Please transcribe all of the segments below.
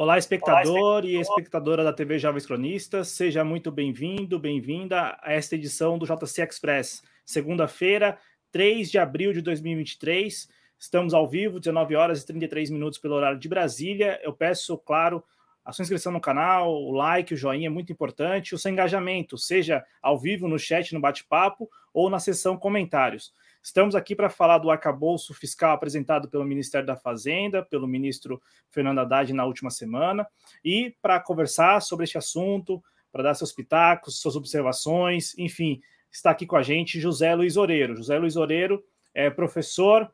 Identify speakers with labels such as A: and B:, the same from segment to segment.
A: Olá, espectador e espectadora da TV Jovens Cronistas, seja muito bem-vindo, bem-vinda a esta edição do JC Express. Segunda-feira, 3 de abril de 2023, estamos ao vivo, 19 horas e 33 minutos pelo horário de Brasília. Eu peço, claro, a sua inscrição no canal, o like, o joinha é muito importante, o seu engajamento, seja ao vivo no chat, no bate-papo ou na sessão comentários. Estamos aqui para falar do arcabouço fiscal apresentado pelo Ministério da Fazenda, pelo ministro Fernando Haddad na última semana, e para conversar sobre este assunto, para dar seus pitacos, suas observações, enfim, está aqui com a gente José Luiz Oreiro. José Luiz Oreiro é professor,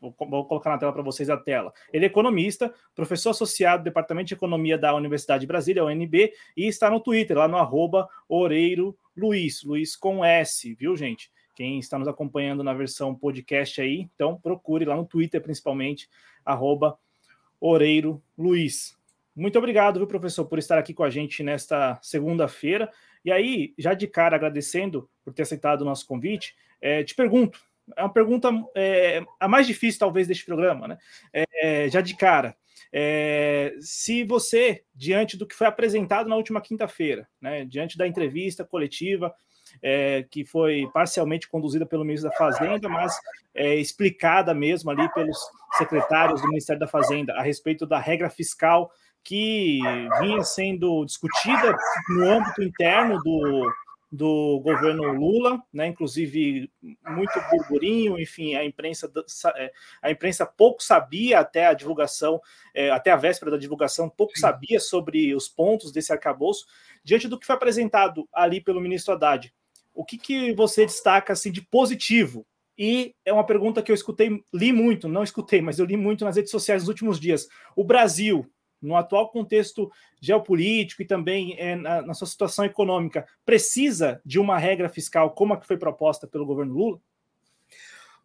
A: vou, colocar na tela para vocês a tela. Ele é economista, professor associado do Departamento de Economia da Universidade de Brasília, UNB, e está no Twitter, lá no arroba Oreiro Luiz, Luiz com S, viu, gente? Quem está nos acompanhando na versão podcast aí, então procure lá no Twitter, principalmente, arroba Oreiro Luiz. Muito obrigado, viu, professor, por estar aqui com a gente nesta segunda-feira. E aí, já de cara, agradecendo por ter aceitado o nosso convite, é, te pergunto, é uma pergunta é, a mais difícil, talvez, deste programa, né? É, já de cara, é, se você, diante do que foi apresentado na última quinta-feira, né, diante da entrevista coletiva é, que foi parcialmente conduzida pelo ministro da Fazenda, mas é, explicada mesmo ali pelos secretários do Ministério da Fazenda a respeito da regra fiscal que vinha sendo discutida no âmbito interno do, do governo Lula, né? Inclusive muito burburinho, enfim, a imprensa é, a imprensa pouco sabia até a divulgação, é, até a véspera da divulgação, pouco sabia sobre os pontos desse arcabouço diante do que foi apresentado ali pelo ministro Haddad o que, que você destaca assim, de positivo? E é uma pergunta que eu escutei, li muito, não escutei, mas eu li muito nas redes sociais nos últimos dias. O Brasil, no atual contexto geopolítico e também é, na, na, sua situação econômica, precisa de uma regra fiscal como a que foi proposta pelo governo Lula?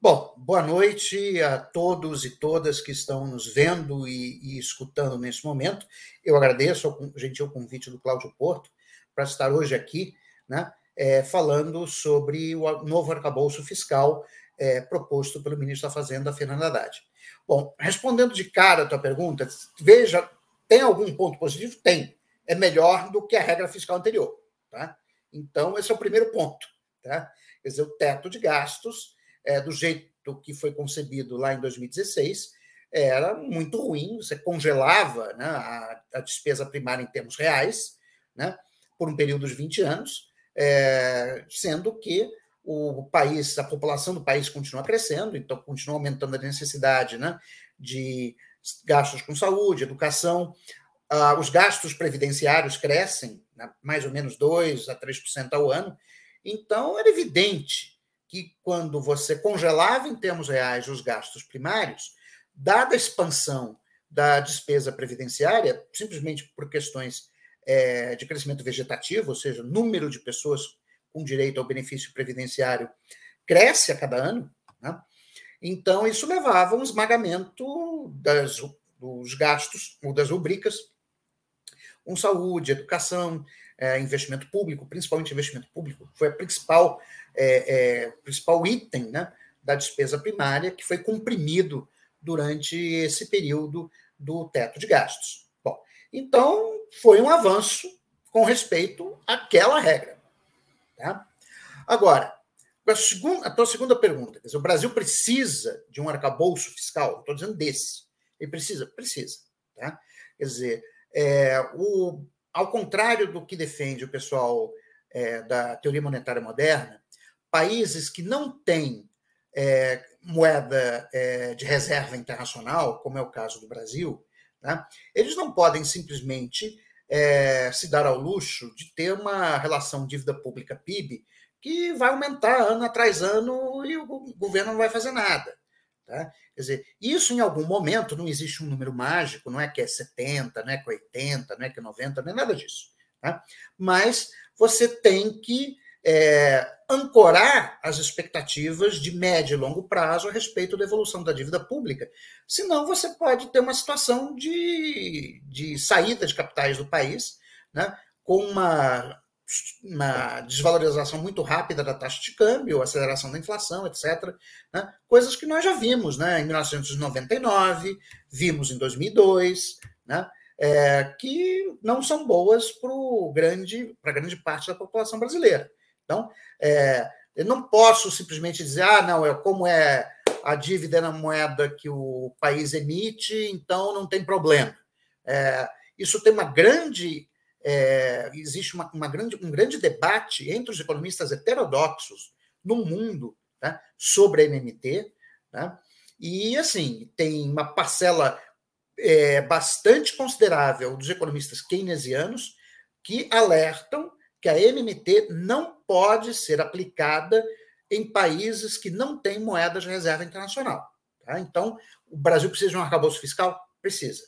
B: Bom, boa noite a todos e todas que estão nos vendo e, e escutando nesse momento. Eu agradeço o gentil convite do Cláudio Porto para estar hoje aqui, né? É, falando sobre o novo arcabouço fiscal é, proposto pelo ministro da Fazenda, Fernando Haddad. Bom, respondendo de cara a tua pergunta, veja, tem algum ponto positivo? Tem. É melhor do que a regra fiscal anterior. Tá? Então, esse é o primeiro ponto. Tá? Quer dizer, o teto de gastos, é, do jeito que foi concebido lá em 2016, era muito ruim, você congelava né, a, a despesa primária em termos reais, né, por um período de 20 anos, é, sendo que o país, a população do país continua crescendo, então continua aumentando a necessidade né, de gastos com saúde, educação. Ah, os gastos previdenciários crescem, né, mais ou menos 2% a 3% ao ano. Então, era evidente que quando você congelava em termos reais os gastos primários, dada a expansão da despesa previdenciária, simplesmente por questões é, de crescimento vegetativo, ou seja, número de pessoas com direito ao benefício previdenciário cresce a cada ano, né? então isso levava a um esmagamento das, dos gastos ou das rubricas com saúde, educação, é, investimento público, principalmente investimento público, foi a principal, é, é, principal item né, da despesa primária que foi comprimido durante esse período do teto de gastos. Bom, então foi um avanço com respeito àquela regra. Tá? Agora, a, segunda, segunda pergunta, dizer, o Brasil precisa de um arcabouço fiscal? Estou dizendo desse. Ele precisa? Precisa. Tá? Quer dizer, é, o, ao contrário do que defende o pessoal é, da teoria monetária moderna, países que não têm é, moeda é, de reserva internacional, como é o caso do Brasil, né? Eles não podem simplesmente é, se dar ao luxo de ter uma relação dívida pública-PIB que vai aumentar ano atrás ano e o governo não vai fazer nada. Tá? Quer dizer, isso em algum momento não existe um número mágico, não é que é 70, não é que é 80, não é que é 90, não é nada disso. Tá? Mas você tem que é, ancorar as expectativas de médio e longo prazo a respeito da evolução da dívida pública. Senão, você pode ter uma situação de, de saída de capitais do país, né, com uma, uma desvalorização muito rápida da taxa de câmbio, aceleração da inflação, etc. Né, coisas que nós já vimos né, em 1999, vimos em 2002, né, é, que não são boas para grande, grande parte da população brasileira. Então, é, eu não posso simplesmente dizer, ah, não, é como é a dívida na moeda que o país emite, então não tem problema. É, isso tem uma grande. É, existe uma, uma, grande, um grande debate entre os economistas heterodoxos no mundo né, sobre a MMT. Né, e, assim, tem uma parcela é, bastante considerável dos economistas keynesianos que alertam que a MMT não pode ser aplicada em países que não têm moeda de reserva internacional. Tá? Então, o Brasil precisa de um arcabouço fiscal? Precisa.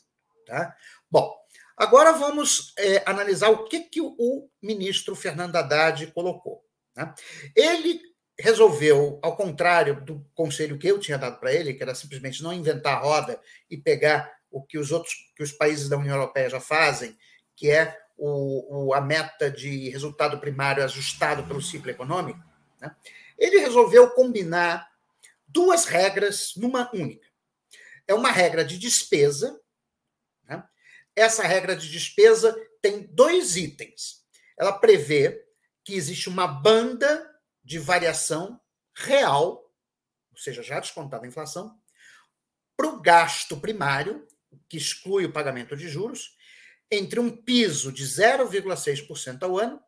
B: Tá? Bom, agora vamos é, analisar o que, que o ministro Fernando Haddad colocou. Né? Ele resolveu, ao contrário do conselho que eu tinha dado para ele, que era simplesmente não inventar roda e pegar o que os outros, que os países da União Europeia já fazem, que é o, o, a meta de resultado primário ajustado pelo ciclo econômico, né? ele resolveu combinar duas regras numa única. É uma regra de despesa. Né? Essa regra de despesa tem dois itens. Ela prevê que existe uma banda de variação real, ou seja, já descontada a inflação, para o gasto primário, que exclui o pagamento de juros, entre um piso de 0,6% ao ano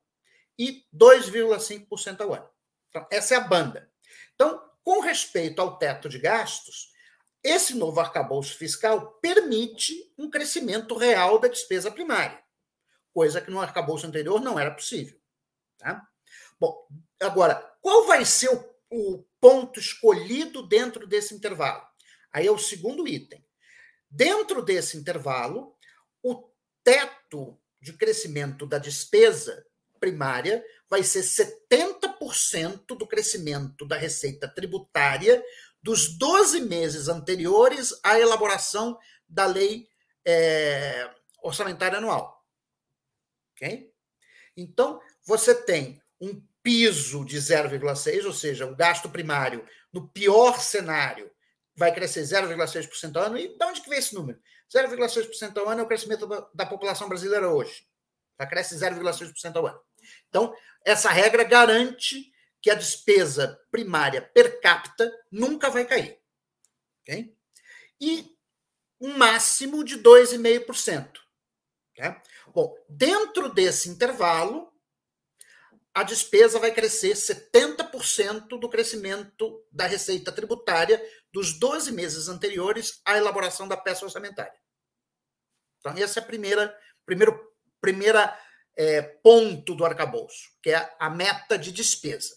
B: e 2,5% ao ano. Então, essa é a banda. Então, com respeito ao teto de gastos, esse novo arcabouço fiscal permite um crescimento real da despesa primária, coisa que no arcabouço anterior não era possível. Tá? Bom, agora, qual vai ser o, o ponto escolhido dentro desse intervalo? Aí é o segundo item. Dentro desse intervalo, o teto de crescimento da despesa primária vai ser 70% do crescimento da receita tributária dos 12 meses anteriores à elaboração da lei é, orçamentária anual. Ok? Então, você tem um piso de 0,6, ou seja, o gasto primário, no pior cenário, vai crescer 0,6% ao ano. E de onde que vem esse número? 0,6% ao ano é o crescimento da, população brasileira hoje. Já cresce 0,6% ao ano. Então, essa regra garante que a despesa primária per capita nunca vai cair. Okay? E um máximo de 2,5%. Okay? Bom, dentro desse intervalo, a despesa vai crescer 70% do crescimento da receita tributária dos 12 meses anteriores à elaboração da peça orçamentária. Então, esse é primeira, primeiro, primeira é, ponto do arcabouço, que é a meta de despesa.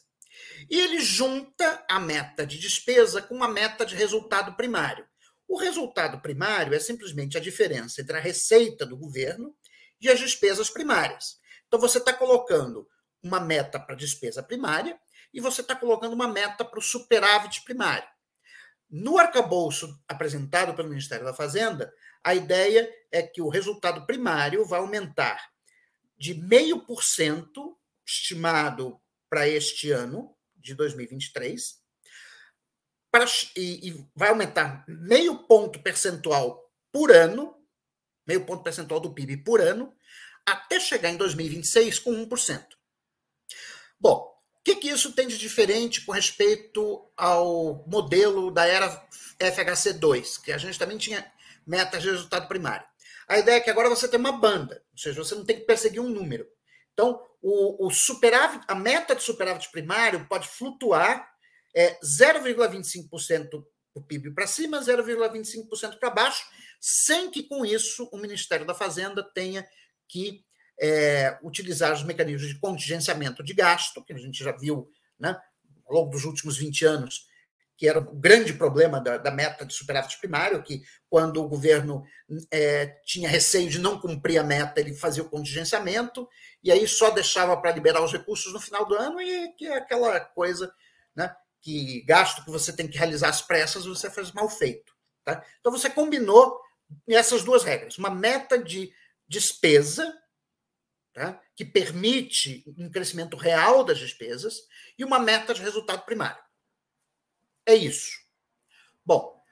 B: E ele junta a meta de despesa com a meta de resultado primário. O resultado primário é simplesmente a diferença entre a receita do governo e as despesas primárias. Então, você está colocando uma meta para despesa primária e você está colocando uma meta para o superávit primário. No arcabouço apresentado pelo Ministério da Fazenda, a ideia é que o resultado primário vai aumentar de 0,5% estimado para este ano, de 2023, para, e, e vai aumentar meio ponto percentual por ano, meio ponto percentual do PIB por ano, até chegar em 2026 com 1%. Bom, o que, que isso tem de diferente com respeito ao modelo da era FHC2, que a gente também tinha metas de resultado primário? A ideia é que agora você tem uma banda, ou seja, você não tem que perseguir um número. Então, o, o superávit, a meta de superávit primário pode flutuar é, 0,25% do PIB para cima, 0,25% para baixo, sem que com isso o Ministério da Fazenda tenha que é, utilizar os mecanismos de contingenciamento de gasto, que a gente já viu né, ao longo dos últimos 20 anos, que era o grande problema da, da meta de superávit primário, que quando o governo é, tinha receio de não cumprir a meta, ele fazia o contingenciamento, e aí só deixava para liberar os recursos no final do ano, e que é aquela coisa né, que gasto que você tem que realizar às pressas, você faz mal feito. Tá? Então você combinou essas duas regras, uma meta de despesa tá? que permite um crescimento real das despesas e uma meta de resultado primário. É isso. Bom,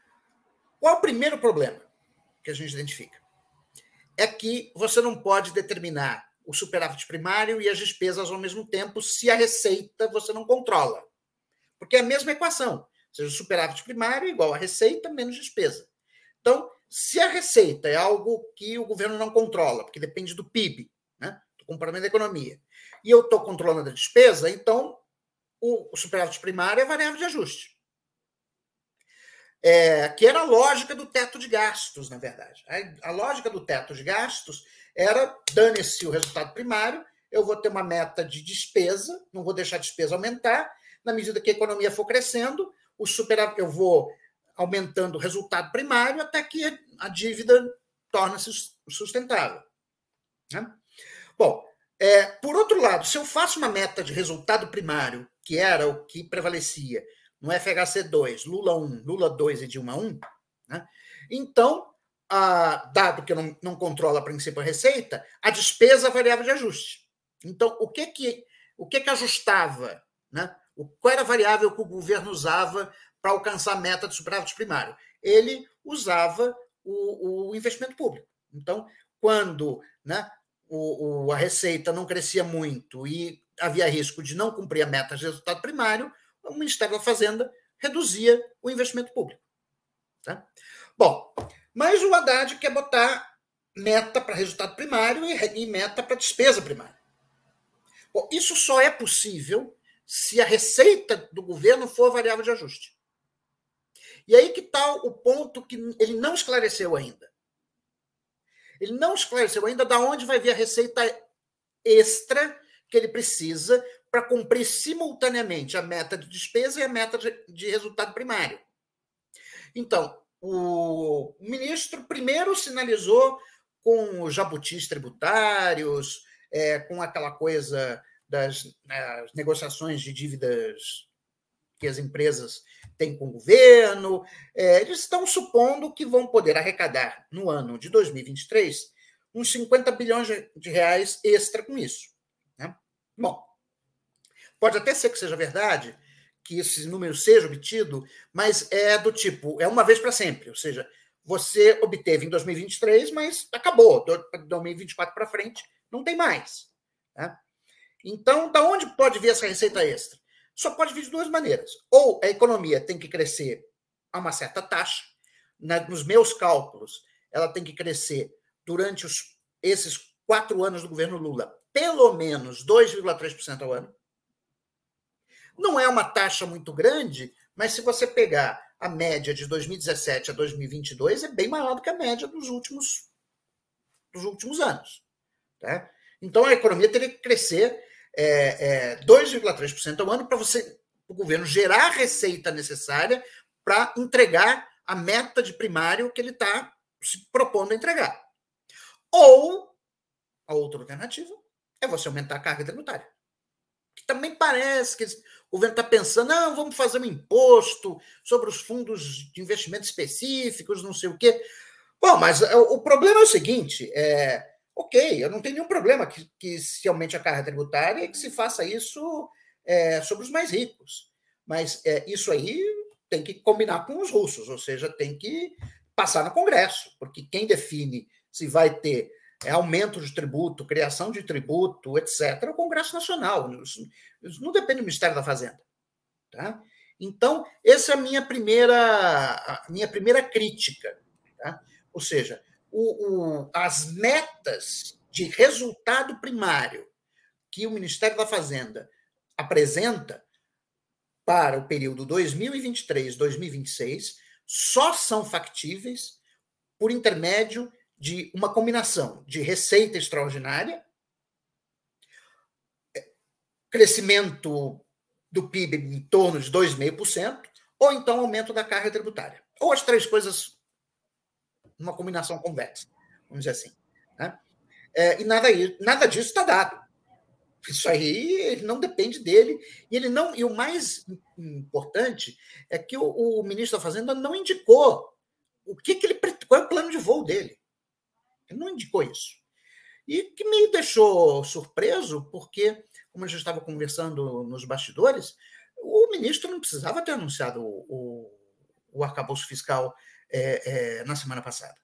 B: qual é o primeiro problema que a gente identifica? é que você não pode determinar o superávit primário e as despesas ao mesmo tempo se a receita você não controla. Porque é a mesma equação. Ou seja, o superávit primário é igual a receita menos despesa. Então, se a receita é algo que o governo não controla, porque depende do PIB, né, do comportamento da economia, e eu estou controlando a despesa, então o, o superávit primário é variável de ajuste. É, que era a lógica do teto de gastos, na verdade. A, a lógica do teto de gastos era dane-se o resultado primário, eu vou ter uma meta de despesa, não vou deixar a despesa aumentar, na medida que a economia for crescendo, o superávit, eu vou aumentando o resultado primário até que a dívida torna-se sustentável. Né? Bom, é, por outro lado, se eu faço uma meta de resultado primário, que era o que prevalecia no FHC2, Lula 1, Lula 2 e Dilma 1, né? então, a, dado que eu não, não controlo a principal receita, a despesa variável de ajuste. Então, o que que, o que, que ajustava? Né? O, qual era a variável que o governo usava para alcançar a meta de superávit primário? Ele usava o, o investimento público. Então, quando né, o, o, a receita não crescia muito e havia risco de não cumprir a meta de resultado primário, o Ministério da Fazenda reduzia o investimento público. Tá? Bom, mas o Haddad quer botar meta para resultado primário e meta para despesa primária. Bom, isso só é possível se a receita do governo for variável de ajuste. E aí que está o ponto que ele não esclareceu ainda. Ele não esclareceu ainda da onde vai vir a receita extra que ele precisa para cumprir simultaneamente a meta de despesa e a meta de resultado primário. Então, o ministro primeiro sinalizou com os jabutis tributários, é, com aquela coisa das né, negociações de dívidas que as empresas têm com o governo. É, eles estão supondo que vão poder arrecadar no ano de 2023 uns 50 bilhões de reais extra com isso. Né? Bom, pode até ser que seja verdade, que esse número seja obtido, mas é do tipo, é uma vez para sempre, ou seja, você obteve em 2023, mas acabou, 2024 para frente não tem mais. Né? Então, da onde pode vir essa receita extra? Só pode vir de duas maneiras. Ou a economia tem que crescer a uma certa taxa, na, nos meus cálculos, ela tem que crescer durante os, esses quatro anos do governo Lula, pelo menos 2,3% ao ano. Não é uma taxa muito grande, mas se você pegar a média de 2017 a 2022, é bem maior do que a média dos últimos, dos últimos anos. Tá? Então a economia teria que crescer é, é, 2,3% ao ano para você, o governo, gerar a receita necessária para entregar a meta de primário que ele está se propondo a entregar. Ou a outra alternativa é você aumentar a carga tributária. Que também parece que o governo está pensando, não, vamos fazer um imposto sobre os fundos de investimento específicos, não sei o quê. Bom, mas o problema é o seguinte: é, ok, eu não tenho nenhum problema que, que se aumente a carga tributária e que se faça isso é, sobre os mais ricos. Mas é, isso aí tem que combinar com os russos, ou seja, tem que passar no Congresso, porque quem define se vai ter é, aumento de tributo, criação de tributo, etc., é o Congresso Nacional. Isso, isso não depende do Ministério da Fazenda. Tá? Então, essa é a minha primeira, a minha primeira crítica. Tá? Ou seja, o, o, as metas de resultado primário que o Ministério da Fazenda apresenta para o período 2023-2026 só são factíveis por intermédio de uma combinação de receita extraordinária, crescimento do PIB em torno de 2,5%, ou então aumento da carga tributária. Ou as três coisas uma combinação convexa, vamos dizer assim. Né? É, e nada, nada disso está dado. Isso aí não depende dele. E ele não. E o mais importante é que o, o ministro da Fazenda não indicou o que, que ele qual é o plano de voo dele. Ele não indicou isso. E que me deixou surpreso, porque, como a gente estava conversando nos bastidores, o ministro não precisava ter anunciado o, o, o arcabouço fiscal é, é, na semana passada.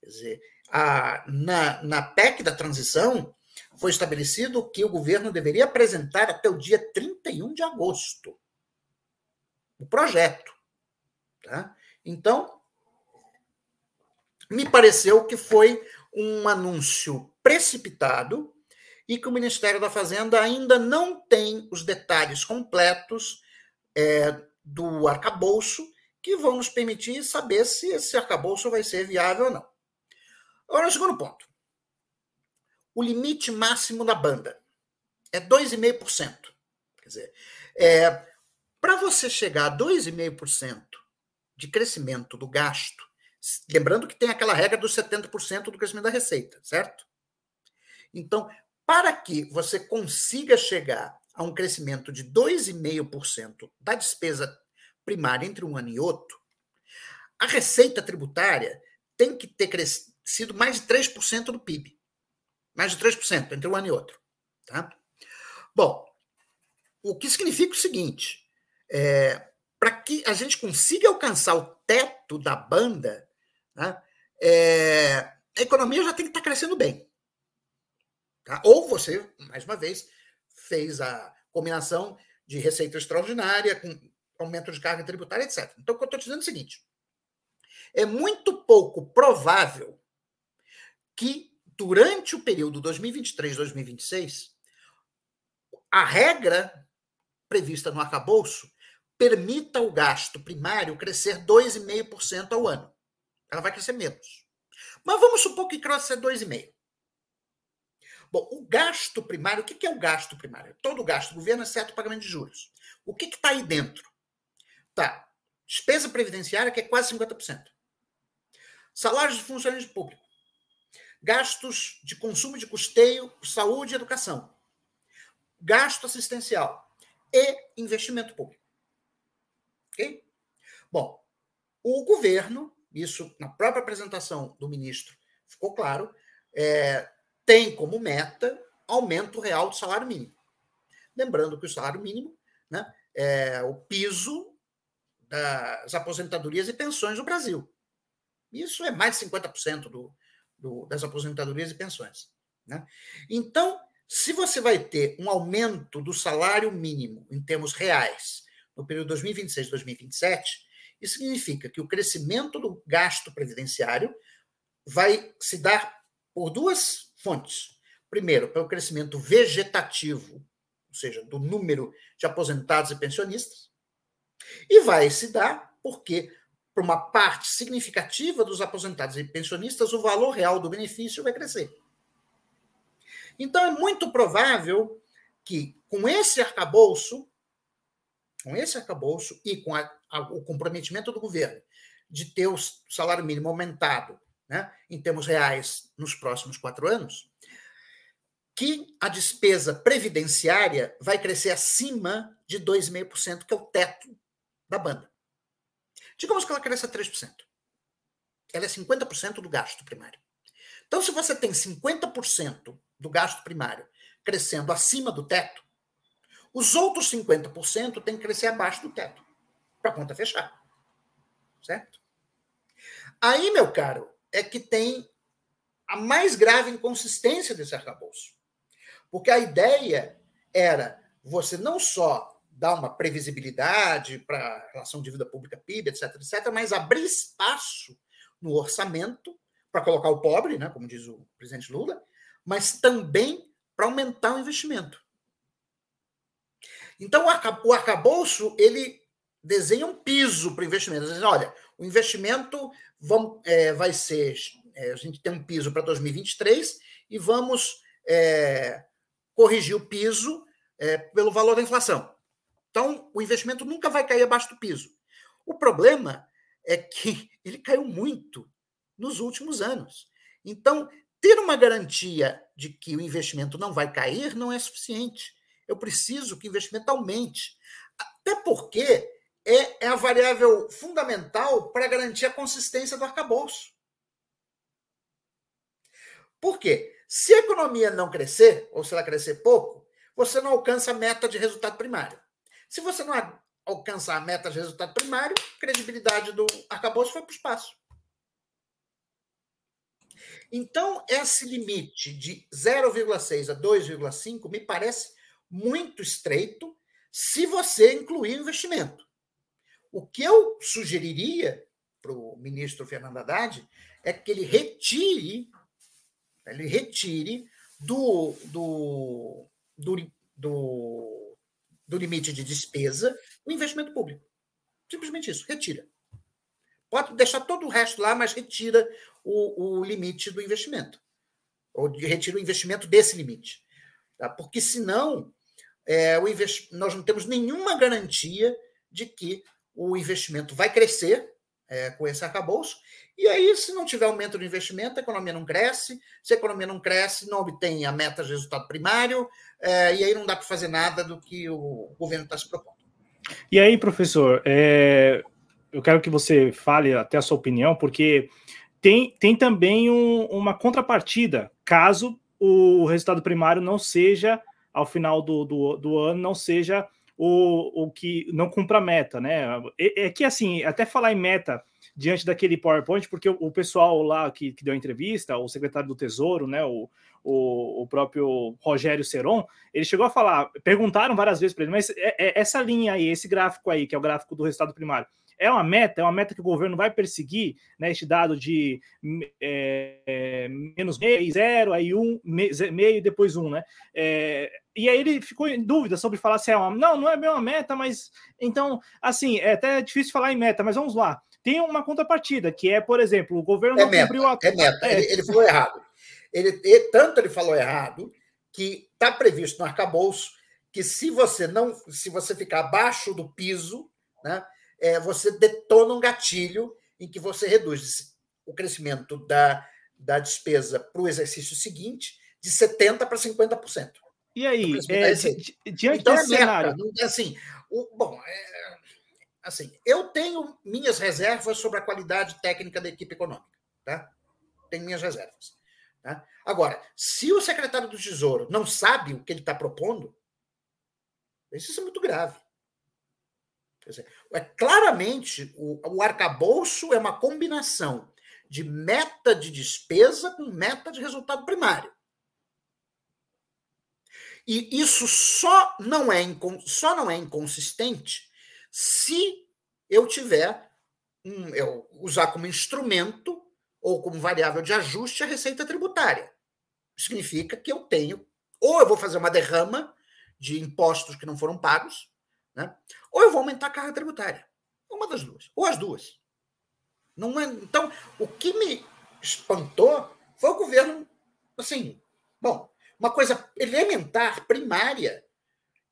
B: Quer dizer, a, na, na PEC da transição, foi estabelecido que o governo deveria apresentar até o dia 31 de agosto o projeto. Tá? Então, me pareceu que foi um anúncio precipitado e que o Ministério da Fazenda ainda não tem os detalhes completos é, do arcabouço que vão nos permitir saber se esse arcabouço vai ser viável ou não. Agora, o segundo ponto. O limite máximo da banda é 2,5%. Quer dizer, é, para você chegar a 2,5% de crescimento do gasto, lembrando que tem aquela regra dos 70% do crescimento da receita, certo? Então, para que você consiga chegar a um crescimento de 2,5% da despesa primária entre um ano e outro, a receita tributária tem que ter crescido mais de 3% do PIB. Mais de 3% entre um ano e outro. Tá? Bom, o que significa o seguinte: é, para que a gente consiga alcançar o teto da banda, né, é, a economia já tem que estar crescendo bem. Tá? Ou você, mais uma vez, fez a combinação de receita extraordinária com aumento de carga tributária, etc. Então, o que eu estou dizendo é o seguinte: é muito pouco provável que, durante o período 2023-2026, a regra prevista no arcabouço permita o gasto primário crescer 2,5% ao ano. Ela vai crescer menos. Mas vamos supor que cresça 2,5%. Bom, o gasto primário, o que é o gasto primário? Todo o gasto do governo, exceto o pagamento de juros. O que está aí dentro? Tá. Despesa previdenciária, que é quase 50%. Salários de funcionários públicos. Gastos de consumo de custeio, saúde e educação. Gasto assistencial e investimento público. Ok? Bom, o governo, isso na própria apresentação do ministro ficou claro, é, tem como meta aumento real do salário mínimo. Lembrando que o salário mínimo né, é o piso das aposentadorias e pensões no Brasil. Isso é mais de 50% do, do, das aposentadorias e pensões. Né? Então, se você vai ter um aumento do salário mínimo em termos reais no período 2026-2027, isso significa que o crescimento do gasto previdenciário vai se dar por duas fontes. Primeiro, pelo crescimento vegetativo, ou seja, do número de aposentados e pensionistas, e vai se dar porque, para uma parte significativa dos aposentados e pensionistas, o valor real do benefício vai crescer. Então, é muito provável que, com esse arcabouço, com esse arcabouço e com a, a, o comprometimento do governo de ter o salário mínimo aumentado né, em termos reais nos próximos quatro anos, que a despesa previdenciária vai crescer acima de 2,5%, que é o teto da banda. Digamos que ela cresça 3%. Ela é 50% do gasto primário. Então, se você tem 50% do gasto primário crescendo acima do teto, os outros 50% têm que crescer abaixo do teto, para a conta fechar. Certo? Aí, meu caro, é que tem a mais grave inconsistência desse arcabouço. Porque a ideia era você não só dar uma previsibilidade para a relação de vida pública PIB, etc, etc, mas abrir espaço no orçamento para colocar o pobre, né, como diz o presidente Lula, mas também para aumentar o investimento. Então, o arcabouço, ele desenha um piso para o investimento. Diz, olha, o investimento vão, é, vai ser. É, a gente tem um piso para 2023 e vamos é, corrigir o piso é, pelo valor da inflação. Então, o investimento nunca vai cair abaixo do piso. O problema é que ele caiu muito nos últimos anos. Então, ter uma garantia de que o investimento não vai cair não é suficiente. Eu preciso que o investimento aumente. Até porque é, é a variável fundamental para garantir a consistência do arcabouço. Por quê? Se a economia não crescer, ou se ela crescer pouco, você não alcança a meta de resultado primário. Se você não alcançar a meta de resultado primário, a credibilidade do arcabouço foi para o espaço. Então, esse limite de 0,6 a 2,5 me parece muito estreito se você incluir investimento. O que eu sugeriria para o ministro Fernando Haddad é que ele retire, ele retire do, do, do, do, do limite de despesa o investimento público. Simplesmente isso, retira. Pode deixar todo o resto lá, mas retira o, o limite do investimento. Ou retira o investimento desse limite. Tá? Porque, senão, é, o invest... nós não temos nenhuma garantia de que o investimento vai crescer é, com esse arcabouço. E aí, se não tiver aumento do investimento, a economia não cresce. Se a economia não cresce, não obtém a meta de resultado primário. É, e aí não dá para fazer nada do que o governo está se propondo.
A: E aí, professor, é, eu quero que você fale até a sua opinião, porque tem, tem também um, uma contrapartida, caso o resultado primário não seja, ao final do, do, do ano, não seja o, o que não cumpra meta, né? É, é, que assim, até falar em meta diante daquele PowerPoint, porque o, o pessoal lá que, que deu a entrevista, o secretário do Tesouro, né? O, o, o próprio Rogério Seron, ele chegou a falar, perguntaram várias vezes para ele, mas é, é essa linha aí, esse gráfico aí, que é o gráfico do resultado primário, é uma meta, é uma meta que o governo vai perseguir, né? Este dado de é, é, menos meio, zero, aí um, meio e depois um, né? É, e aí ele ficou em dúvida sobre falar se é uma. Não, não é bem uma meta, mas. Então, assim, é até difícil falar em meta, mas vamos lá. Tem uma contrapartida, que é, por exemplo, o governo
B: é não meta, cumpriu a. É meta, ele, ele falou errado. Ele, ele, tanto ele falou errado que está previsto no arcabouço que se você não, se você ficar abaixo do piso, né, é, você detona um gatilho em que você reduz o crescimento da, da despesa para o exercício seguinte de 70% para 50%.
A: E aí, é, diante então, desse é cenário...
B: Assim, o, bom, é, assim, eu tenho minhas reservas sobre a qualidade técnica da equipe econômica. Tá? Tenho minhas reservas. Tá? Agora, se o secretário do Tesouro não sabe o que ele está propondo, isso é muito grave. Dizer, é, claramente, o, o arcabouço é uma combinação de meta de despesa com meta de resultado primário. E isso só não é, só não é inconsistente se eu tiver um, eu usar como instrumento ou como variável de ajuste a receita tributária. Significa que eu tenho, ou eu vou fazer uma derrama de impostos que não foram pagos, né? Ou eu vou aumentar a carga tributária. Uma das duas. Ou as duas. Não é... Então, o que me espantou foi o governo, assim, bom, uma coisa elementar, primária,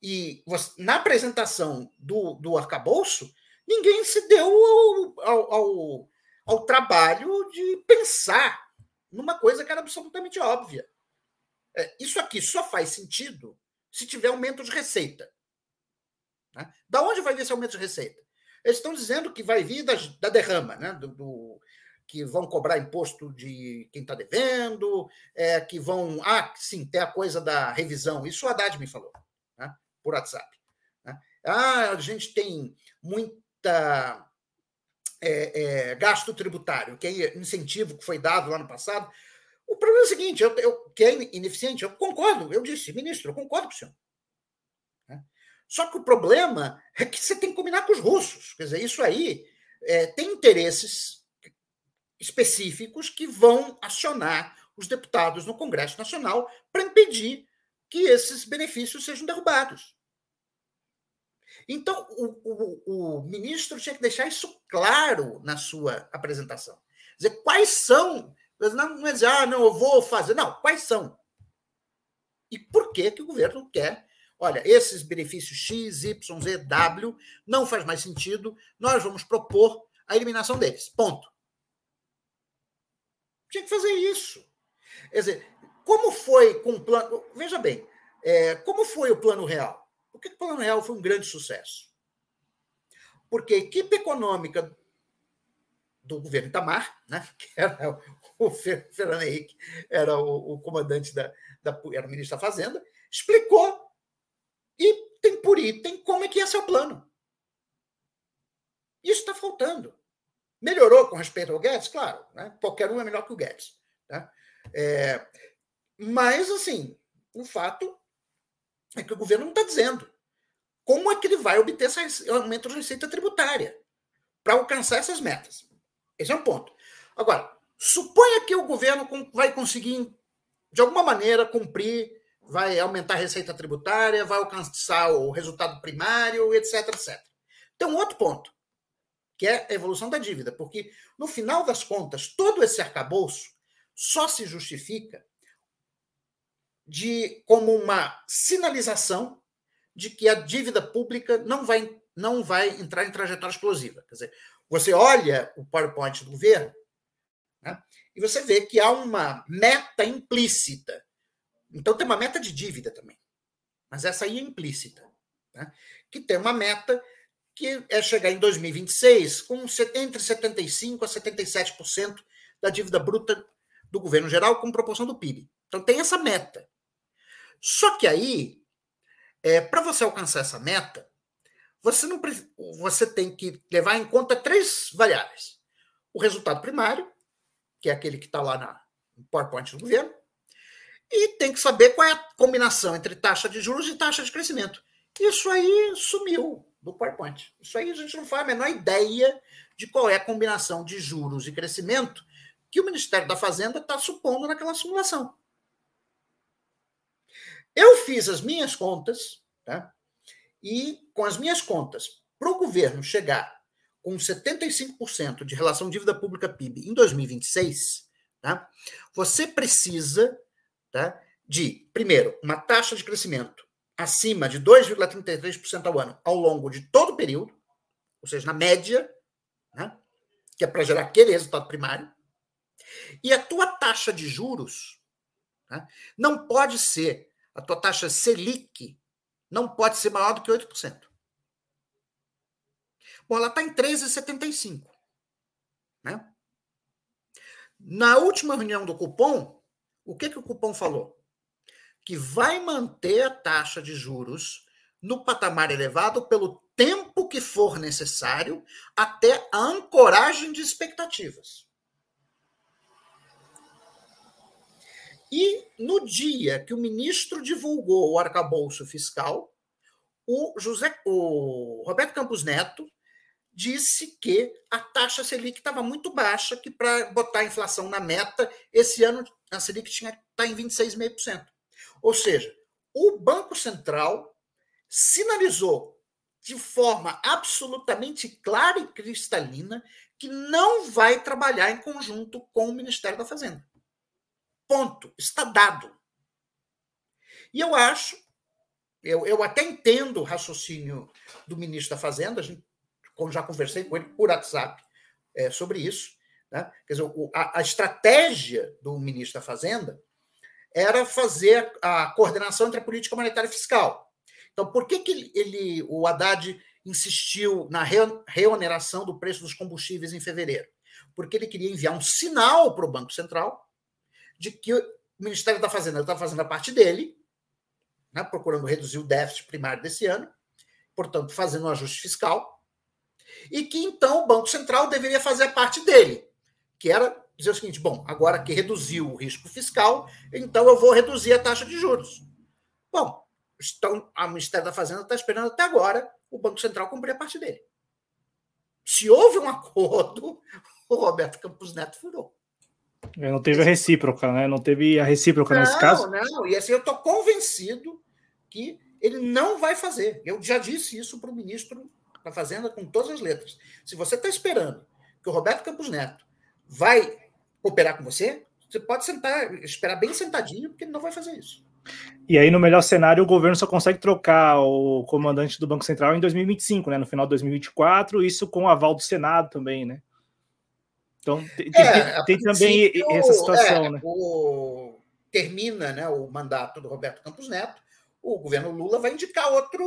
B: e na apresentação do, do arcabouço, ninguém se deu ao, ao, ao, ao trabalho de pensar numa coisa que era absolutamente óbvia. É, isso aqui só faz sentido se tiver aumento de receita. Né? Da onde vai vir esse aumento de receita? Eles estão dizendo que vai vir da, da derrama, né? Do, do, que vão cobrar imposto de quem está devendo, é, que vão. Ah, sim, tem a coisa da revisão. Isso o Haddad me falou, né? por WhatsApp. Né? Ah, a gente tem muita é, é, gasto tributário, que é incentivo que foi dado lá no passado. O problema é o seguinte: eu, eu, que é ineficiente, eu concordo, eu disse, ministro, eu concordo com o senhor. Só que o problema é que você tem que combinar com os russos. Quer dizer, isso aí é, tem interesses específicos que vão acionar os deputados no Congresso Nacional para impedir que esses benefícios sejam derrubados. Então, o, o, o, ministro tinha que deixar isso claro na sua apresentação. Dizer quais são. Não é dizer, ah, não, eu vou fazer. Não, quais são? E por que, que o governo quer olha, esses benefícios X, Y, Z, W não faz mais sentido, nós vamos propor a eliminação deles. Ponto. Tinha que fazer isso. Quer dizer, como foi com o plano. Veja bem, é, como foi o plano real? Por que o plano real foi um grande sucesso? Porque a equipe econômica do governo Itamar, né, que era o Fernando Henrique, era o, o comandante da, da, era o ministro da Fazenda, explicou e tem por item como é que ia ser o plano. Isso está faltando. Melhorou com respeito ao Guedes? Claro, né? qualquer um é melhor que o Guedes. Tá? É, mas, assim, o fato é que o governo não está dizendo como é que ele vai obter esse aumento de receita tributária para alcançar essas metas. Esse é um ponto. Agora, suponha que o governo vai conseguir, de alguma maneira, cumprir, vai aumentar a receita tributária, vai alcançar o resultado primário, etc, etc. Um outro ponto, que é a evolução da dívida, porque, no final das contas, todo esse arcabouço só se justifica de como uma sinalização de que a dívida pública não vai, não vai entrar em trajetória explosiva. Quer dizer, você olha o PowerPoint do governo né, e você vê que há uma meta implícita. Então, tem uma meta de dívida também, mas essa aí é implícita. Né, que tem uma meta que é chegar em 2026 com entre 75% a 77% da dívida bruta do governo geral com proporção do PIB. Então tem essa meta. Só que aí, é, para você alcançar essa meta, você, não, você tem que levar em conta três variáveis. O resultado primário, que é aquele que está lá na, PowerPoint do governo, e tem que saber qual é a combinação entre taxa de juros e taxa de crescimento. Isso aí sumiu do PowerPoint. Isso aí a gente não faz a menor ideia de qual é a combinação de juros e crescimento que o Ministério da Fazenda está supondo naquela simulação. Eu fiz as minhas contas, tá? e com as minhas contas, para o governo chegar com 75% de relação dívida pública PIB em 2026, tá? você precisa tá? de, primeiro, uma taxa de crescimento acima de 2,33% ao ano ao longo de todo o período, ou seja, na média, né? que é para gerar aquele resultado primário, e a tua taxa de juros né? não pode ser a tua taxa Selic não pode ser maior do que 8%. Bom, ela está em 13,75%. Né? Na última reunião do cupom, o que, que o cupom falou? Que vai manter a taxa de juros no patamar elevado pelo tempo que for necessário até a ancoragem de expectativas. E no dia que o ministro divulgou o arcabouço fiscal, o, José, o Roberto Campos Neto disse que a taxa Selic estava muito baixa, que para botar a inflação na meta, esse ano a Selic tinha que estar tá em 26,5%. Ou seja, o Banco Central sinalizou de forma absolutamente clara e cristalina que não vai trabalhar em conjunto com o Ministério da Fazenda. Ponto. Está dado. E eu acho, eu, eu até entendo o raciocínio do ministro da Fazenda, a gente, já conversei com ele por WhatsApp é, sobre isso. Né? Quer dizer, a, a estratégia do ministro da Fazenda era fazer a coordenação entre a política monetária e fiscal. Então, por que, que ele, ele o Haddad insistiu na reoneração do preço dos combustíveis em fevereiro? Porque ele queria enviar um sinal para o Banco Central de que o Ministério da Fazenda está fazendo a parte dele, né, procurando reduzir o déficit primário desse ano, portanto, fazendo um ajuste fiscal, e que então o Banco Central deveria fazer a parte dele, que era dizer o seguinte: bom, agora que reduziu o risco fiscal, então eu vou reduzir a taxa de juros. Bom, então, o Ministério da Fazenda está esperando até agora o Banco Central cumprir a parte dele. Se houve um acordo, o Roberto Campos Neto furou.
A: É, não teve a recíproca, né? Não teve a recíproca
B: não,
A: nesse caso.
B: Não, não. E assim, eu estou convencido que ele não vai fazer. Eu já disse isso para o ministro da Fazenda com todas as letras. Se você está esperando que o Roberto Campos Neto vai cooperar com você, você pode sentar, esperar bem sentadinho, porque ele não vai fazer isso.
A: E aí, no melhor cenário, o governo só consegue trocar o comandante do Banco Central em 2025, né? No final de 2024, isso com o aval do Senado também, né? Então tem, é, tem também essa situação, é, né?
B: O, termina né, o mandato do Roberto Campos Neto, o governo Lula vai indicar outro,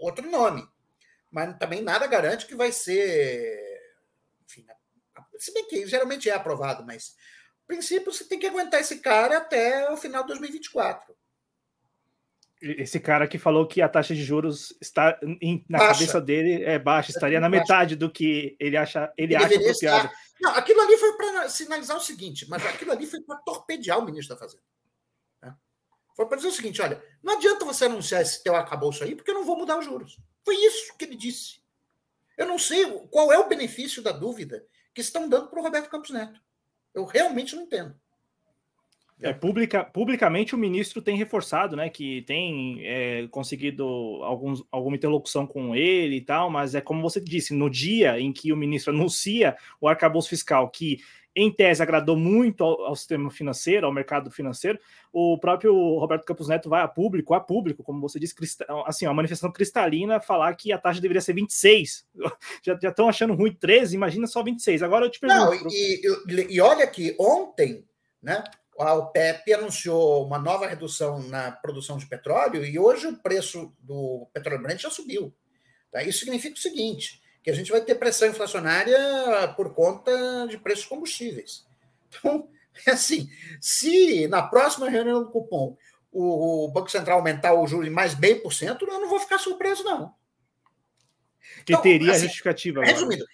B: outro nome. Mas também nada garante que vai ser. Enfim, se bem que geralmente é aprovado, mas a princípio você tem que aguentar esse cara até o final de 2024
A: esse cara que falou que a taxa de juros está em, na baixa. cabeça dele é baixa, estaria é na baixa. metade do que ele acha, ele, ele acha apropriado.
B: Estar, Não, aquilo ali foi para sinalizar o seguinte, mas aquilo ali foi para torpedear o ministro da Fazenda. Né? Foi para dizer o seguinte: olha, não adianta você anunciar esse teu acabouço aí, porque eu não vou mudar os juros. Foi isso que ele disse. Eu não sei qual é o benefício da dúvida que estão dando para o Roberto Campos Neto. Eu realmente não entendo.
A: É, publica, publicamente o ministro tem reforçado, né, que tem é, conseguido alguns, alguma interlocução com ele e tal, mas é como você disse, no dia em que o ministro anuncia o arcabouço fiscal, que em tese agradou muito ao, ao, sistema financeiro, ao mercado financeiro, o próprio Roberto Campos Neto vai a público, a público, como você disse, assim, uma manifestação cristalina falar que a taxa deveria ser 26. Já estão achando ruim 13, imagina só 26. Agora eu te pergunto.
B: Não, e, e olha que ontem, né, a OPEP anunciou uma nova redução na produção de petróleo e hoje o preço do petróleo Brent já subiu. Tá? Isso significa o seguinte, que a gente vai ter pressão inflacionária por conta de preços combustíveis. Então, é assim, se na próxima reunião do cupom o Banco Central aumentar o juros em mais meio por cento, eu não vou ficar surpreso, não.
A: Que então, teria assim, justificativa.
B: Resumindo,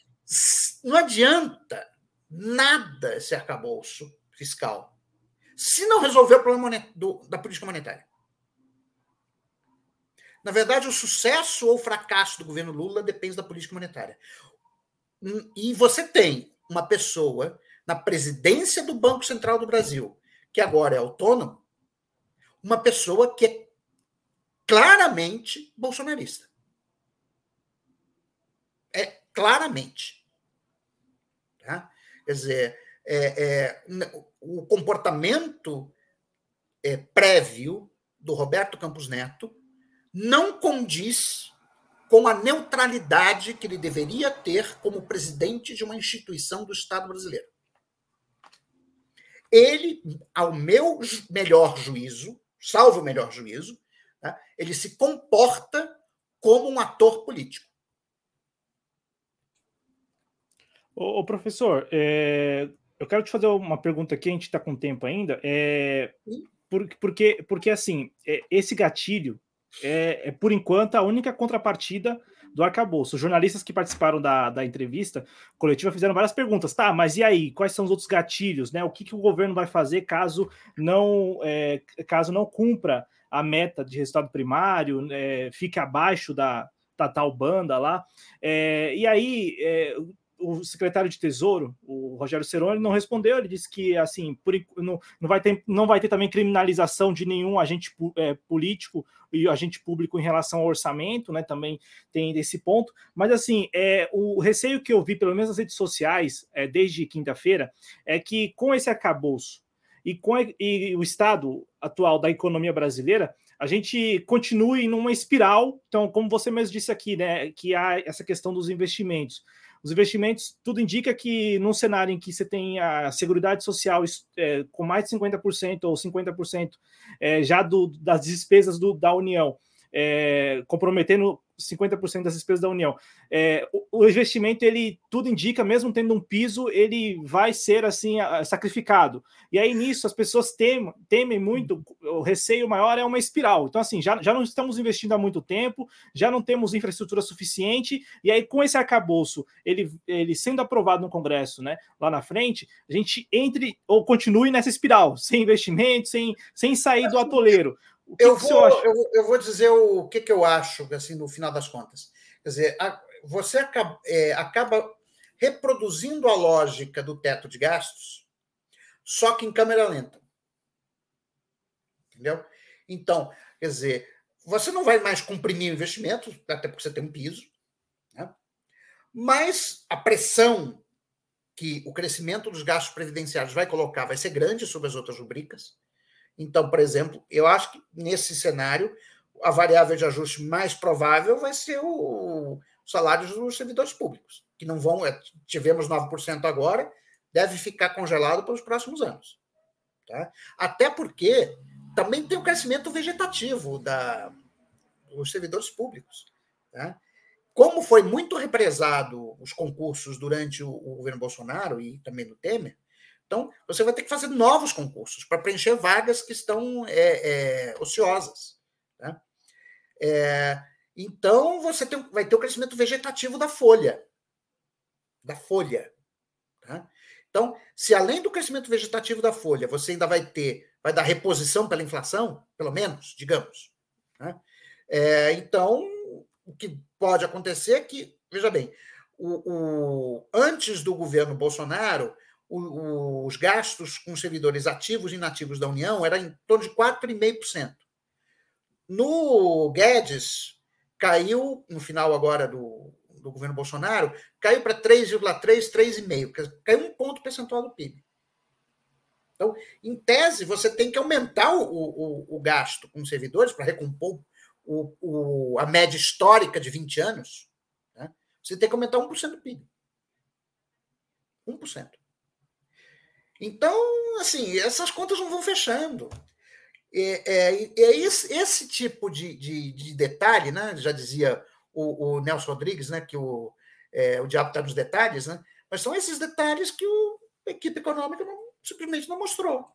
B: não adianta nada esse arcabouço fiscal se não resolver o problema do, da política monetária. Na verdade, o sucesso ou fracasso do governo Lula depende da política monetária. E você tem uma pessoa na presidência do Banco Central do Brasil, que agora é autônomo, uma pessoa que é claramente bolsonarista. É claramente. Tá? Quer dizer, é, é, o comportamento é, prévio do Roberto Campos Neto não condiz com a neutralidade que ele deveria ter como presidente de uma instituição do Estado brasileiro. Ele, ao meu melhor juízo, salvo o melhor juízo, tá, ele se comporta como um ator político.
A: Ô, professor, é, eu quero te fazer uma pergunta aqui, a gente está com tempo ainda. É, porque, porque, assim, é, esse gatilho é, é, por enquanto, a única contrapartida do arcabouço. Os jornalistas que participaram da, da entrevista coletiva fizeram várias perguntas. Tá, mas e aí? Quais são os outros gatilhos? Né? O que, que o governo vai fazer caso não, é, caso não cumpra a meta de resultado primário, é, fique abaixo da, da tal banda lá? É, e aí, é, o secretário de Tesouro, o Rogério Ceroni, não respondeu. Ele disse que assim por, não, não, vai ter, não vai ter também criminalização de nenhum agente é, político e agente público em relação ao orçamento, né? Também tem esse ponto. Mas assim, é, o receio que eu vi, pelo menos nas redes sociais, é, desde quinta-feira, é que com esse arcabouço e com e o estado atual da economia brasileira, a gente continue numa espiral. Então, como você mesmo disse aqui, né, que há essa questão dos investimentos. Os investimentos, tudo indica que num cenário em que você tem a Seguridade Social é, com mais de 50% ou 50% é, já do, das despesas do, da União, é, comprometendo 50% das despesas da União. É, o, o, investimento, ele tudo indica, mesmo tendo um piso, ele vai ser assim sacrificado. E aí nisso as pessoas temem, temem muito, o receio maior é uma espiral. Então, assim, já, já não estamos investindo há muito tempo, já não temos infraestrutura suficiente, e aí com esse arcabouço, ele, ele sendo aprovado no Congresso, né, lá na frente, a gente entre ou continue nessa espiral, sem investimento, sem, sem sair do atoleiro.
B: Que eu, que vou, eu, eu, vou dizer o que, que eu acho, assim, no final das contas. Quer dizer, a, você acaba, é, acaba reproduzindo a lógica do teto de gastos, só que em câmera lenta. Entendeu? Então, quer dizer, você não vai mais comprimir o investimento, até porque você tem um piso, né? mas a pressão que o crescimento dos gastos previdenciários vai colocar vai ser grande sobre as outras rubricas. Então, por exemplo, eu acho que nesse cenário, a variável de ajuste mais provável vai ser o salário dos servidores públicos, que não vão. É, tivemos 9% agora, deve ficar congelado pelos próximos anos. Tá? Até porque também tem o crescimento vegetativo da, dos servidores públicos. Tá? Como foi muito represado os concursos durante o, o governo Bolsonaro e também do Temer, então, você vai ter que fazer novos concursos para preencher vagas que estão é, é, ociosas. Né? É, então, você tem, vai ter o crescimento vegetativo da folha. Da folha. Tá? Então, se além do crescimento vegetativo da folha, você ainda vai ter, vai dar reposição pela inflação, pelo menos, digamos. Né? É, então, o que pode acontecer é que, veja bem, o, o antes do governo Bolsonaro, o, os gastos com servidores ativos e inativos da União eram em torno de 4,5%. No Guedes, caiu, no final agora do, do governo Bolsonaro, caiu para 3,3, 3,5, caiu um ponto percentual do PIB. Então, em tese, você tem que aumentar o, o, o gasto com servidores para recompor o, o, a média histórica de 20 anos. Né? Você tem que aumentar 1% do PIB. 1%. Então, assim, essas contas não vão fechando. É, é, é esse, esse, tipo de, de, de, detalhe, né? já dizia o, o Nelson Rodrigues, né? que o, é, o diabo está nos detalhes, né? mas são esses detalhes que o, a equipe econômica não, simplesmente não mostrou.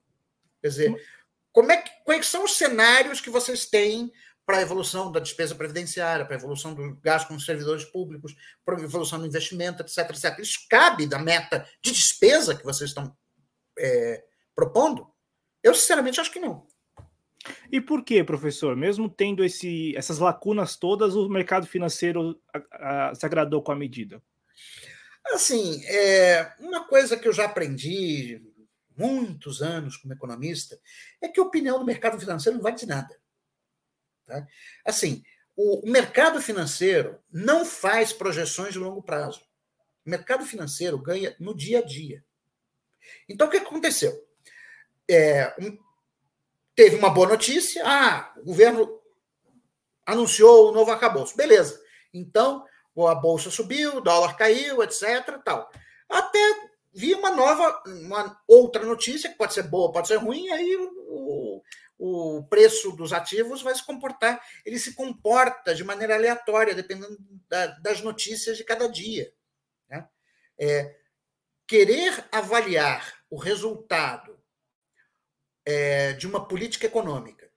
B: Quer dizer, como é que, quais são os cenários que vocês têm para a evolução da despesa previdenciária, para a evolução do gasto com os servidores públicos, para a evolução do investimento, etc, etc. Isso cabe da meta de despesa que vocês estão é, propondo? Eu, sinceramente, acho que não.
A: E por que, professor? Mesmo tendo esse, essas lacunas todas, o mercado financeiro a, a, se agradou com a medida?
B: Assim, é, uma coisa que eu já aprendi muitos anos como economista é que a opinião do mercado financeiro não vale de nada. Tá? Assim, o, o mercado financeiro não faz projeções de longo prazo. O mercado financeiro ganha no dia a dia. Então, o que aconteceu? É, um, teve uma boa notícia. Ah, o governo anunciou o novo arcabouço. Beleza. Então, a bolsa subiu, o dólar caiu, etc. Tal. Até vi uma nova, uma outra notícia, que pode ser boa, pode ser ruim, aí o, o preço dos ativos vai se comportar. Ele se comporta de maneira aleatória, dependendo da, das notícias de cada dia. Né? É, querer avaliar o resultado é, de uma política econômica,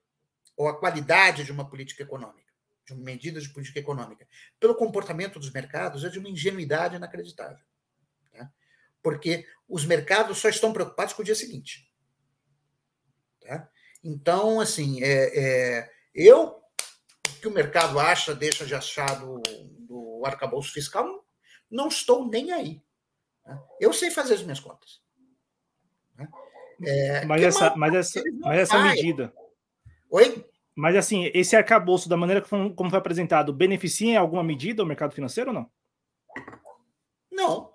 B: ou a qualidade de uma política econômica, de uma medida de política econômica, pelo comportamento dos mercados, é de uma ingenuidade inacreditável. Tá? Porque os mercados só estão preocupados com o dia seguinte. Tá? Então, assim, é, é, eu que o mercado acha, deixa de achar do, do arcabouço fiscal, não estou nem aí. Né? Eu sei fazer as minhas contas.
A: Né? É, mas, essa, mas, essa, mas essa medida.
B: Oi?
A: Mas assim, esse arcabouço, da maneira como foi apresentado, beneficia em alguma medida o mercado financeiro ou não?
B: Não.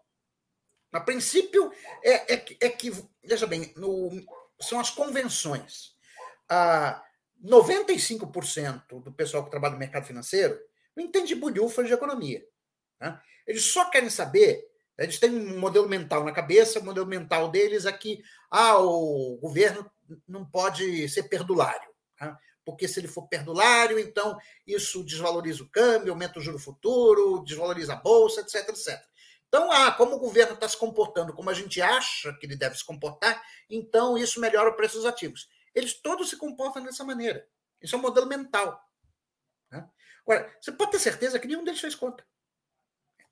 B: A princípio, é, é, é que, veja bem, no, são as convenções. Ah, 95% do pessoal que trabalha no mercado financeiro não entende bulhufas de economia. Né? Eles só querem saber eles têm um modelo mental na cabeça, o modelo mental deles é que ah, o governo não pode ser perdulário, né? porque se ele for perdulário, então isso desvaloriza o câmbio, aumenta o juro futuro, desvaloriza a bolsa, etc, etc. Então, ah, como o governo está se comportando como a gente acha que ele deve se comportar, então isso melhora o preço dos ativos. Eles todos se comportam dessa maneira. Isso é um modelo mental. Né? Agora, você pode ter certeza que nenhum deles fez conta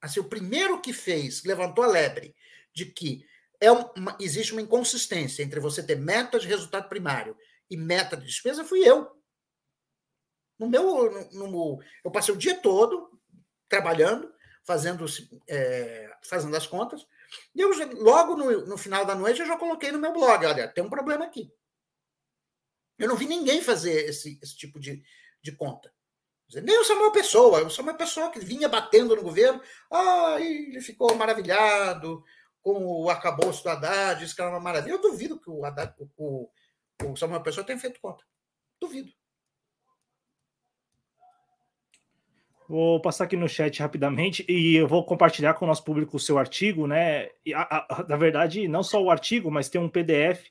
B: assim, o primeiro que fez, levantou a lebre de que é uma, existe uma inconsistência entre você ter meta de resultado primário e meta de despesa, fui eu. No meu, no, no eu passei o dia todo trabalhando, fazendo, é, fazendo as contas, e eu logo no, no final da noite eu já coloquei no meu blog, olha, tem um problema aqui. Eu não vi ninguém fazer esse, esse tipo de, de conta. Nem o Samuel Pessoa, o Samuel Pessoa que vinha batendo no governo, ah, ele ficou maravilhado com o arcabouço do Haddad, disse que era uma maravilha. Eu duvido que o, Haddad, o, o Samuel Pessoa tenha feito conta. Duvido.
A: Vou passar aqui no chat rapidamente e eu vou compartilhar com o nosso público o seu artigo, né? E, a, a, na verdade, não só o artigo, mas tem um PDF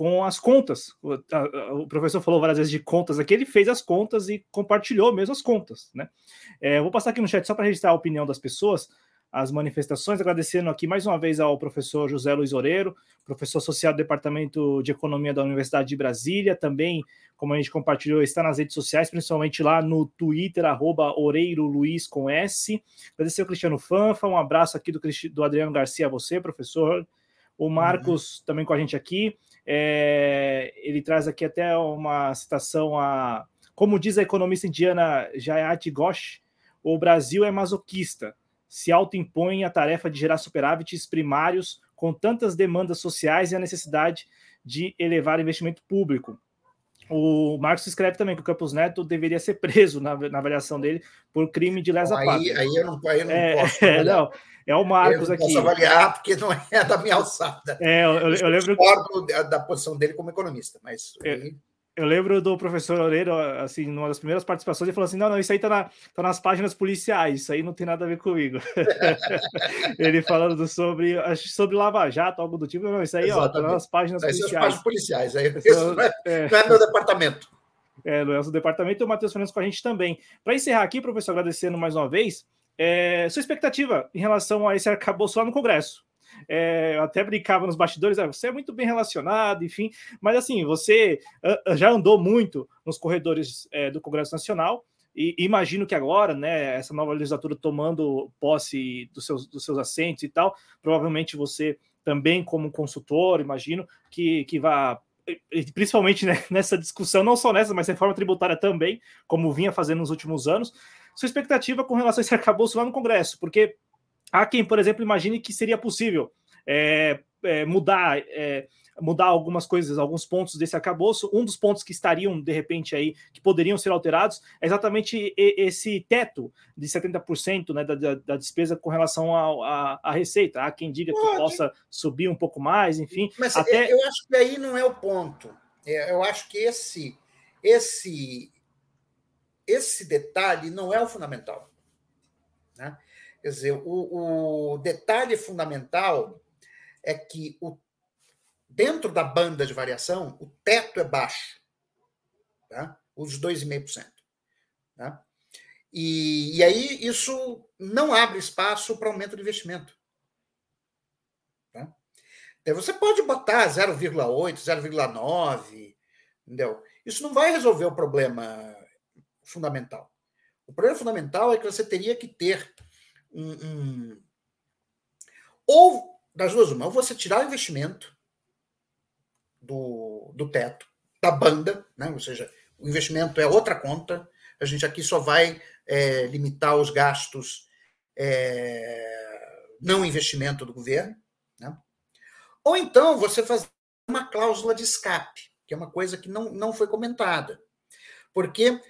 A: com as contas. O, a, o, professor falou várias vezes de contas aqui, ele fez as contas e compartilhou mesmo as contas, né? É, vou passar aqui no chat só para registrar a opinião das pessoas, as manifestações, agradecendo aqui mais uma vez ao professor José Luiz Oreiro, professor associado do Departamento de Economia da Universidade de Brasília, também, como a gente compartilhou, está nas redes sociais, principalmente lá no Twitter, arroba Oreiro Luiz com S. Agradecer ao Cristiano Fanfa, um abraço aqui do, do Adriano Garcia a você, professor O Marcos uhum. também com a gente aqui. É, ele traz aqui até uma citação a. Como diz a economista indiana Jayati Ghosh, o Brasil é masoquista, se autoimpõe a tarefa de gerar superávites primários com tantas demandas sociais e a necessidade de elevar investimento público. O Marcos escreve também que o Campos Neto deveria ser preso na, na avaliação dele por crime de lesa
B: pátria. Aí, aí eu não, aí eu não
A: é, posso. É, não, é o Marcos eu não aqui.
B: Posso avaliar porque não é da minha alçada.
A: É, eu, eu, eu lembro.
B: da, da posição dele como economista, mas.
A: Aí... Eu lembro do professor Oreiro, assim, numa das primeiras participações, ele falou assim: não, não, isso aí tá, na, tá nas páginas policiais, isso aí não tem nada a ver comigo. ele falando sobre, acho, sobre Lava Jato, algo do tipo, não, isso aí, Exatamente. ó, tá nas páginas
B: Essas
A: policiais.
B: páginas policiais, aí, isso não, é, é, não é meu departamento.
A: É, não é o departamento e o Matheus Fernandes com a gente também. Para encerrar aqui, professor, agradecendo mais uma vez, é, sua expectativa em relação a esse arcabouço lá no Congresso? É, eu até brincava nos bastidores, ah, você é muito bem relacionado, enfim, mas assim, você já andou muito nos corredores é, do Congresso Nacional, e imagino que agora, né, essa nova legislatura tomando posse dos seus, dos seus assentos e tal, provavelmente você também, como consultor, imagino que, que vá principalmente né, nessa discussão, não só nessa, mas reforma tributária também, como vinha fazendo nos últimos anos, sua expectativa com relação a esse arcabouço lá no Congresso, porque Há quem, por exemplo, imagine que seria possível é, é, mudar, é, mudar algumas coisas, alguns pontos desse arcabouço. Um dos pontos que estariam, de repente, aí, que poderiam ser alterados, é exatamente esse teto de 70% né, da, da, da, despesa com relação à receita. Há quem diga que Pode. possa subir um pouco mais, enfim.
B: Mas até... eu acho que aí não é o ponto. É, eu acho que esse, esse, esse detalhe não é o fundamental. Quer dizer, o, o detalhe fundamental é que o, dentro da banda de variação, o teto é baixo, tá? os 2,5%. Tá? E, e aí isso não abre espaço para aumento de investimento. Tá? Então, você pode botar 0,8, 0,9, entendeu? Isso não vai resolver o problema fundamental. O problema fundamental é que você teria que ter um, um... Ou, das duas, uma, ou você tirar o investimento do, do teto, da banda, né? ou seja, o investimento é outra conta, a gente aqui só vai é, limitar os gastos é, não investimento do governo, né? ou então você fazer uma cláusula de escape, que é uma coisa que não, não foi comentada. Porque,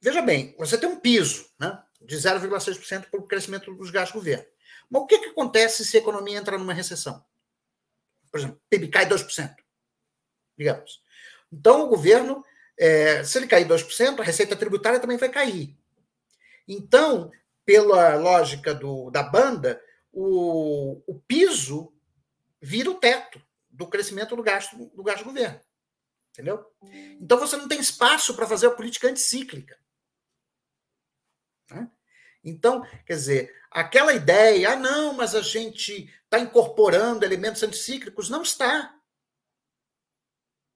B: veja bem, você tem um piso, né? De 0,6% para o crescimento dos gastos do governo. Mas o que, que acontece se a economia entra numa recessão? Por exemplo, PIB cai 2%, digamos. Então, o governo, é, se ele cair 2%, a receita tributária também vai cair. Então, pela lógica do, da banda, o, o piso vira o teto do crescimento do gasto do gasto do governo. Entendeu? Então, você não tem espaço para fazer a política anticíclica. Né? Então, quer dizer, aquela ideia, ah, não, mas a gente está incorporando elementos anticíclicos, não está.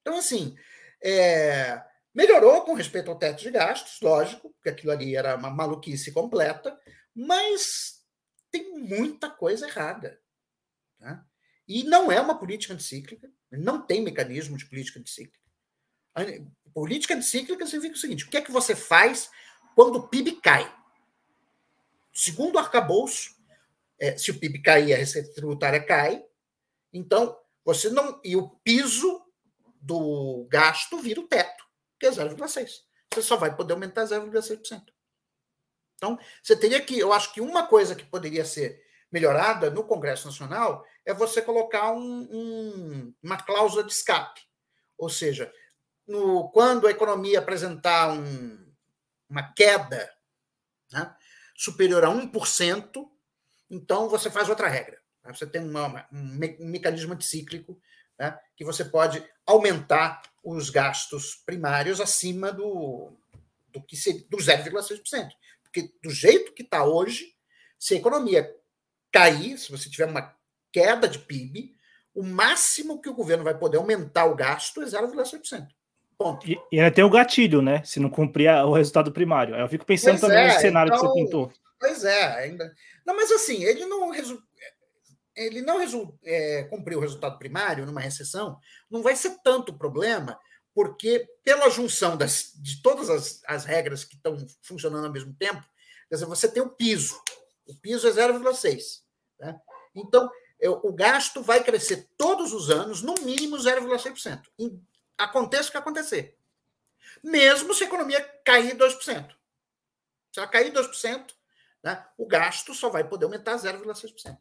B: Então, assim, é, melhorou com respeito ao teto de gastos, lógico, porque aquilo ali era uma maluquice completa, mas tem muita coisa errada. Né? E não é uma política anticíclica, não tem mecanismo de política anticíclica. A política anticíclica significa o seguinte: o que é que você faz quando o PIB cai? Segundo arcabouço, é, se o PIB cair, a receita tributária cai, então você não. E o piso do gasto vira o teto, que é 0,6. Você só vai poder aumentar 0,6%. Então, você teria que. Eu acho que uma coisa que poderia ser melhorada no Congresso Nacional é você colocar um, um, uma cláusula de escape. Ou seja, no, quando a economia apresentar um, uma queda, né, superior a 1%, então você faz outra regra. Né? Você tem uma, um, me, um, mecanismo anticíclico né? que você pode aumentar os gastos primários acima do, do que seria, do 0,6%. Porque do jeito que está hoje, se a economia cair, se você tiver uma queda de PIB, o máximo que o governo vai poder aumentar o gasto é 0,6%.
A: Ponto. E, e ainda tem o gatilho, né? Se não cumprir o resultado primário. Eu fico pensando pois também é, nesse cenário então, que você então, pintou.
B: Pois é, ainda. Não, mas assim, ele não. Resu... ele não é, cumpriu o resultado primário numa recessão, não vai ser tanto problema, porque pela junção das, de todas as, as regras que estão funcionando ao mesmo tempo, quer dizer, você tem o piso. O piso é 0,6. Né? Então, o gasto vai crescer todos os anos, no mínimo 0,6%. Aconteça o que acontecer. Mesmo se a economia cair 2%. Se ela cair 2%, né, o gasto só vai poder aumentar 0,6%.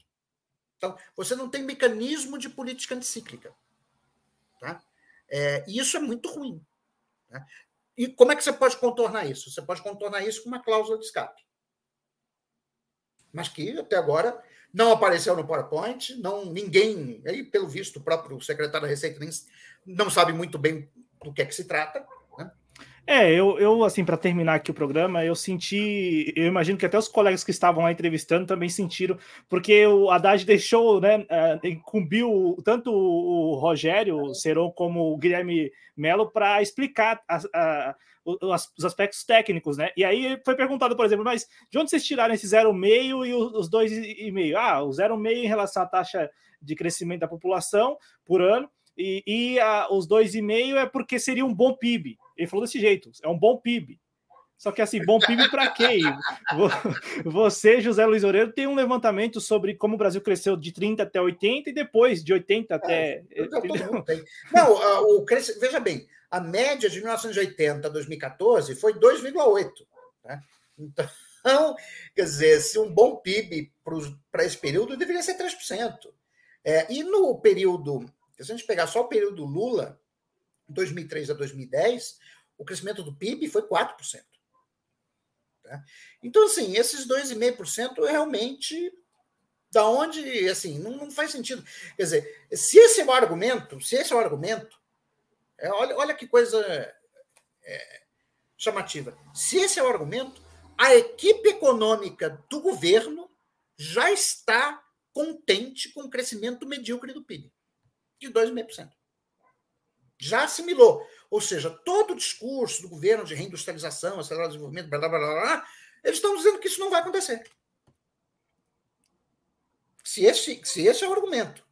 B: Então, você não tem mecanismo de política anticíclica. Tá? É, e isso é muito ruim. Né? E como é que você pode contornar isso? Você pode contornar isso com uma cláusula de escape. Mas que, até agora, não apareceu no PowerPoint, não ninguém, aí, pelo visto, o próprio secretário da Receita nem, não sabe muito bem do que é que se trata.
A: É, eu, eu assim, para terminar aqui o programa, eu senti, eu imagino que até os colegas que estavam lá entrevistando também sentiram, porque o Haddad deixou, né, uh, incumbiu tanto o Rogério Seron como o Guilherme Melo para explicar a, a, os, os, aspectos técnicos, né? E aí foi perguntado, por exemplo, mas de onde vocês tiraram esse 0,5 e os 2,5? Ah, o 0,5 em relação à taxa de crescimento da população por ano, e, e a, os 2,5 é porque seria um bom PIB. Ele falou desse jeito: é um bom PIB. Só que assim, bom PIB para quê? Você, José Luiz Oreiro, tem um levantamento sobre como o Brasil cresceu de 30 até 80 e depois de 80 até. É,
B: Não, o cresce... veja bem, a média de 1980 a 2014 foi 2,8. Né? Então, quer dizer, se um bom PIB para esse período deveria ser 3%. É, e no período, se a gente pegar só o período Lula, 2003 a 2010, o crescimento do PIB foi 4%. Tá? Então, assim, esses 2,5% realmente da onde, assim, não, não, faz sentido. Quer dizer, se esse é o argumento, se esse é o argumento, é, olha, olha que coisa é, chamativa. Se esse é o argumento, a equipe econômica do governo já está contente com o crescimento medíocre do PIB, de 2,5% já assimilou. Ou seja, todo o discurso do governo de reindustrialização, acelerar o desenvolvimento, blá, blá, blá, blá, eles estão dizendo que isso não vai acontecer. Se esse, se esse é o argumento.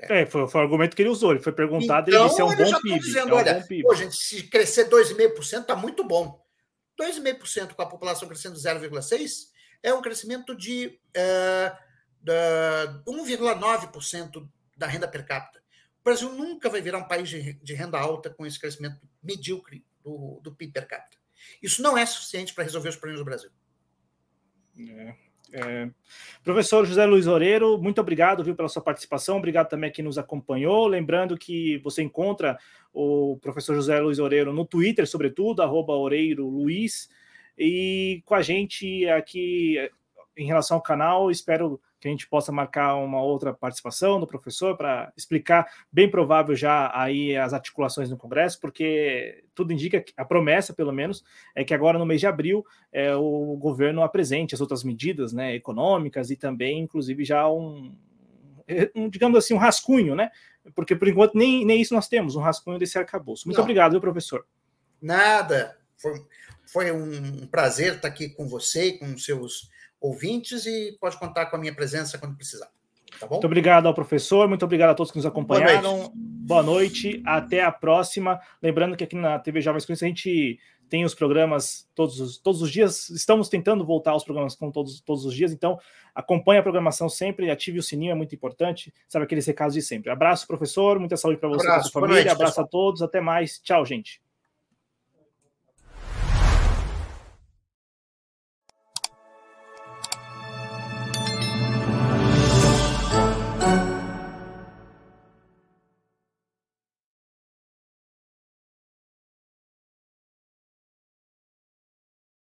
A: É, foi, foi, o argumento que ele usou. Ele foi perguntado então, ele disse: é um bom PIB.
B: Dizendo,
A: é um
B: olha, pô, gente, se crescer 2,5% está muito bom. 2,5% com a população crescendo 0,6% é um crescimento de uh, 1,9% da renda per capita. Brasil nunca vai virar um país de, renda alta com esse crescimento medíocre do, do PIB per capita. Isso não é suficiente para resolver os problemas do Brasil.
A: É, é. Professor José Luiz Oreiro, muito obrigado viu, pela sua participação, obrigado também a quem nos acompanhou. Lembrando que você encontra o professor José Luiz Oreiro no Twitter, sobretudo, arroba Oreiro Luiz, e com a gente aqui em relação ao canal, espero que a gente possa marcar uma outra participação do professor para explicar, bem provável já aí as articulações no Congresso, porque tudo indica a promessa, pelo menos, é que agora no mês de abril é, o governo apresente as outras medidas né, econômicas e também, inclusive, já um, um, digamos assim, um rascunho, né? Porque por enquanto nem, nem isso nós temos, um rascunho desse arcabouço. Muito Não. obrigado, viu, professor.
B: Nada. Foi, foi um prazer estar aqui com você e com seus ouvintes e pode contar com a minha presença quando precisar. Tá
A: muito obrigado ao professor, muito obrigado a todos que nos acompanharam. Boa noite, Boa noite até a próxima. Lembrando que aqui na TV Jovens Cruz a gente tem os programas todos os, todos os dias. Estamos tentando voltar aos programas com todos, todos os dias, então acompanhe a programação sempre, ative o sininho, é muito importante, sabe aqueles recados de sempre. Abraço, professor, muita saúde para você e para sua família. Noite, Abraço pessoal. a todos, até mais. Tchau, gente.